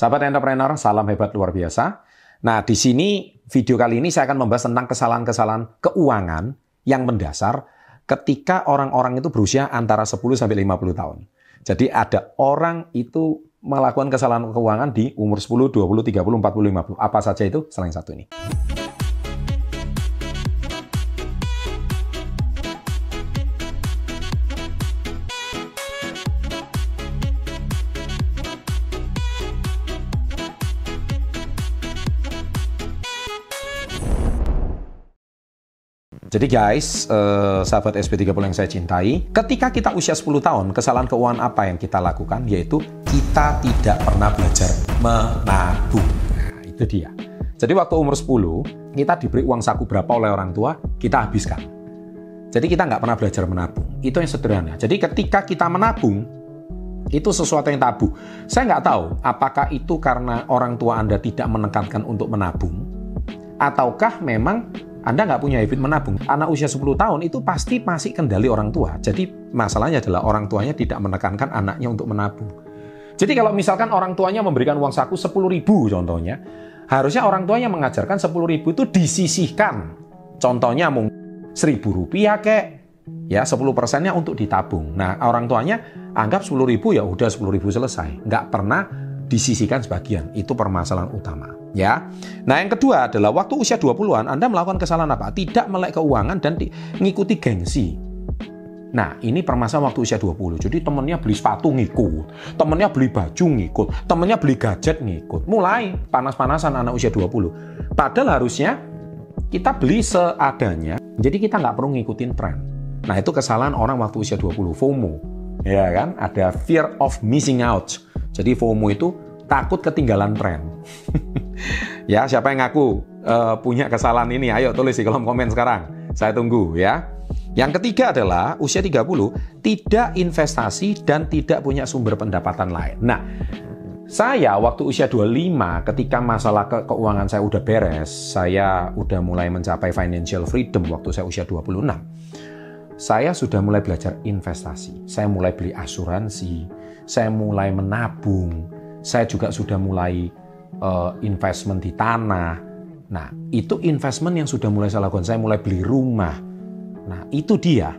Sahabat entrepreneur, salam hebat luar biasa. Nah, di sini video kali ini saya akan membahas tentang kesalahan-kesalahan keuangan yang mendasar ketika orang-orang itu berusia antara 10 sampai 50 tahun. Jadi ada orang itu melakukan kesalahan keuangan di umur 10, 20, 30, 40, 50. Apa saja itu selain satu ini. Jadi guys, eh, sahabat SP30 yang saya cintai, ketika kita usia 10 tahun, kesalahan keuangan apa yang kita lakukan? Yaitu kita tidak pernah belajar menabung. Nah, itu dia. Jadi waktu umur 10, kita diberi uang saku berapa oleh orang tua, kita habiskan. Jadi kita nggak pernah belajar menabung. Itu yang sederhana. Jadi ketika kita menabung, itu sesuatu yang tabu. Saya nggak tahu apakah itu karena orang tua Anda tidak menekankan untuk menabung, ataukah memang anda nggak punya habit menabung. Anak usia 10 tahun itu pasti masih kendali orang tua. Jadi masalahnya adalah orang tuanya tidak menekankan anaknya untuk menabung. Jadi kalau misalkan orang tuanya memberikan uang saku 10 ribu contohnya, harusnya orang tuanya mengajarkan 10 ribu itu disisihkan. Contohnya mungkin 1000 rupiah kek, ya 10 persennya untuk ditabung. Nah orang tuanya anggap 10 ribu ya udah 10 ribu selesai. Nggak pernah disisihkan sebagian. Itu permasalahan utama ya. Nah, yang kedua adalah waktu usia 20-an Anda melakukan kesalahan apa? Tidak melek keuangan dan mengikuti gengsi. Nah, ini permasalahan waktu usia 20. Jadi temennya beli sepatu ngikut, temennya beli baju ngikut, temennya beli gadget ngikut. Mulai panas-panasan anak usia 20. Padahal harusnya kita beli seadanya, jadi kita nggak perlu ngikutin tren. Nah, itu kesalahan orang waktu usia 20, FOMO. Ya kan? Ada fear of missing out. Jadi FOMO itu takut ketinggalan tren. ya, siapa yang ngaku uh, punya kesalahan ini? Ayo tulis di kolom komen sekarang. Saya tunggu ya. Yang ketiga adalah usia 30 tidak investasi dan tidak punya sumber pendapatan lain. Nah, saya waktu usia 25 ketika masalah ke keuangan saya udah beres, saya udah mulai mencapai financial freedom waktu saya usia 26. Saya sudah mulai belajar investasi. Saya mulai beli asuransi, saya mulai menabung, saya juga sudah mulai uh, investment di tanah. Nah, itu investment yang sudah mulai saya lakukan. Saya mulai beli rumah. Nah, itu dia.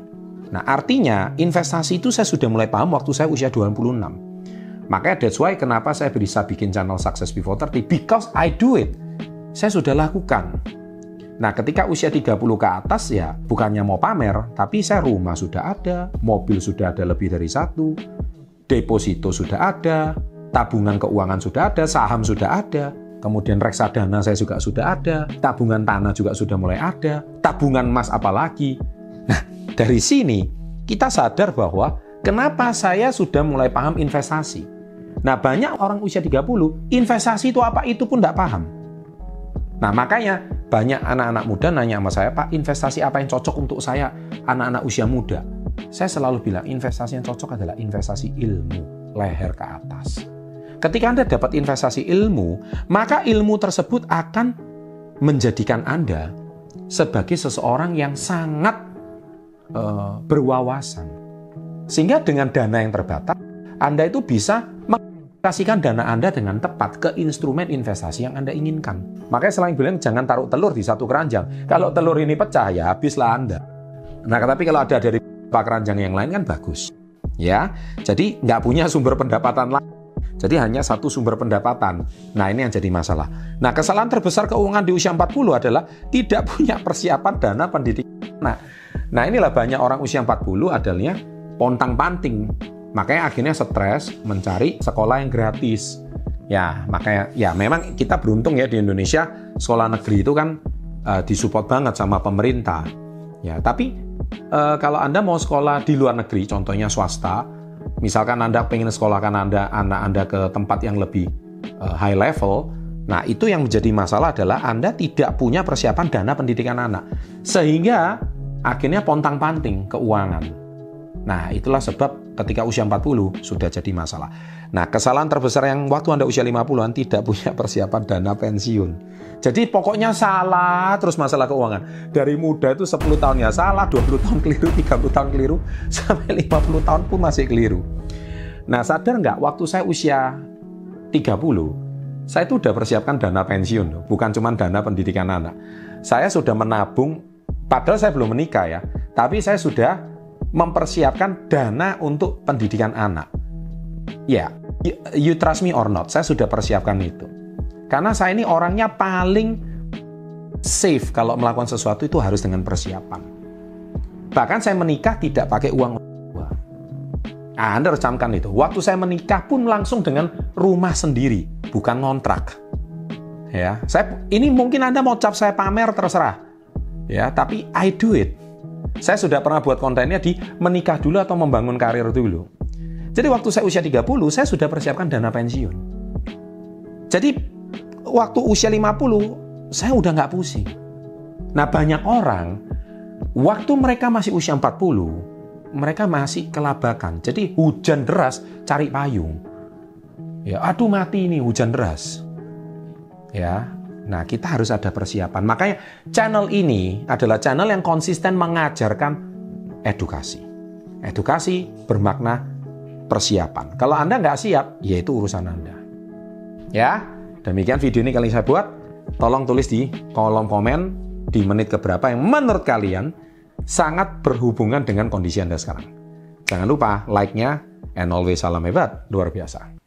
Nah, artinya investasi itu saya sudah mulai paham waktu saya usia 26. Makanya that's why kenapa saya bisa bikin channel Success Before 30 because I do it. Saya sudah lakukan. Nah, ketika usia 30 ke atas ya bukannya mau pamer, tapi saya rumah sudah ada, mobil sudah ada lebih dari satu, deposito sudah ada, tabungan keuangan sudah ada, saham sudah ada, kemudian reksadana saya juga sudah ada, tabungan tanah juga sudah mulai ada, tabungan emas apalagi. Nah, dari sini kita sadar bahwa kenapa saya sudah mulai paham investasi. Nah, banyak orang usia 30, investasi itu apa itu pun tidak paham. Nah, makanya banyak anak-anak muda nanya sama saya, Pak, investasi apa yang cocok untuk saya, anak-anak usia muda? Saya selalu bilang, investasi yang cocok adalah investasi ilmu, leher ke atas. Ketika Anda dapat investasi ilmu, maka ilmu tersebut akan menjadikan Anda sebagai seseorang yang sangat uh, berwawasan. Sehingga dengan dana yang terbatas, Anda itu bisa mengasihkan dana Anda dengan tepat ke instrumen investasi yang Anda inginkan. Makanya selain bilang jangan taruh telur di satu keranjang. Kalau telur ini pecah ya habislah Anda. Nah, tapi kalau ada dari pak keranjang yang lain kan bagus. Ya, jadi nggak punya sumber pendapatan lain jadi hanya satu sumber pendapatan. Nah ini yang jadi masalah. Nah kesalahan terbesar keuangan di usia 40 adalah tidak punya persiapan dana pendidikan. Nah, nah inilah banyak orang usia 40 adalah pontang panting. Makanya akhirnya stres mencari sekolah yang gratis. Ya, makanya ya memang kita beruntung ya di Indonesia sekolah negeri itu kan uh, disupport banget sama pemerintah. Ya, tapi uh, kalau Anda mau sekolah di luar negeri, contohnya swasta, Misalkan Anda pengen sekolahkan Anda anak Anda ke tempat yang lebih uh, high level, nah itu yang menjadi masalah adalah Anda tidak punya persiapan dana pendidikan anak. Sehingga akhirnya pontang-panting keuangan. Nah, itulah sebab ketika usia 40 sudah jadi masalah. Nah, kesalahan terbesar yang waktu Anda usia 50-an tidak punya persiapan dana pensiun. Jadi pokoknya salah terus masalah keuangan. Dari muda itu 10 tahun ya salah, 20 tahun keliru, 30 tahun keliru, sampai 50 tahun pun masih keliru. Nah, sadar nggak waktu saya usia 30, saya itu udah persiapkan dana pensiun, bukan cuma dana pendidikan anak. Saya sudah menabung, padahal saya belum menikah ya, tapi saya sudah mempersiapkan dana untuk pendidikan anak. Ya, you, you trust me or not, saya sudah persiapkan itu. Karena saya ini orangnya paling safe kalau melakukan sesuatu itu harus dengan persiapan. Bahkan saya menikah tidak pakai uang Nah, Anda harus itu. Waktu saya menikah pun langsung dengan rumah sendiri, bukan kontrak. Ya, saya ini mungkin Anda mau cap saya pamer terserah. Ya, tapi I do it. Saya sudah pernah buat kontennya di menikah dulu atau membangun karir dulu. Jadi waktu saya usia 30, saya sudah persiapkan dana pensiun. Jadi waktu usia 50, saya udah nggak pusing. Nah banyak orang, waktu mereka masih usia 40, mereka masih kelabakan. Jadi hujan deras cari payung. Ya, aduh mati ini hujan deras. Ya. Nah, kita harus ada persiapan. Makanya channel ini adalah channel yang konsisten mengajarkan edukasi. Edukasi bermakna persiapan. Kalau Anda nggak siap, ya itu urusan Anda. Ya, demikian video ini kali saya buat. Tolong tulis di kolom komen di menit keberapa yang menurut kalian sangat berhubungan dengan kondisi Anda sekarang. Jangan lupa like-nya, and always salam hebat, luar biasa.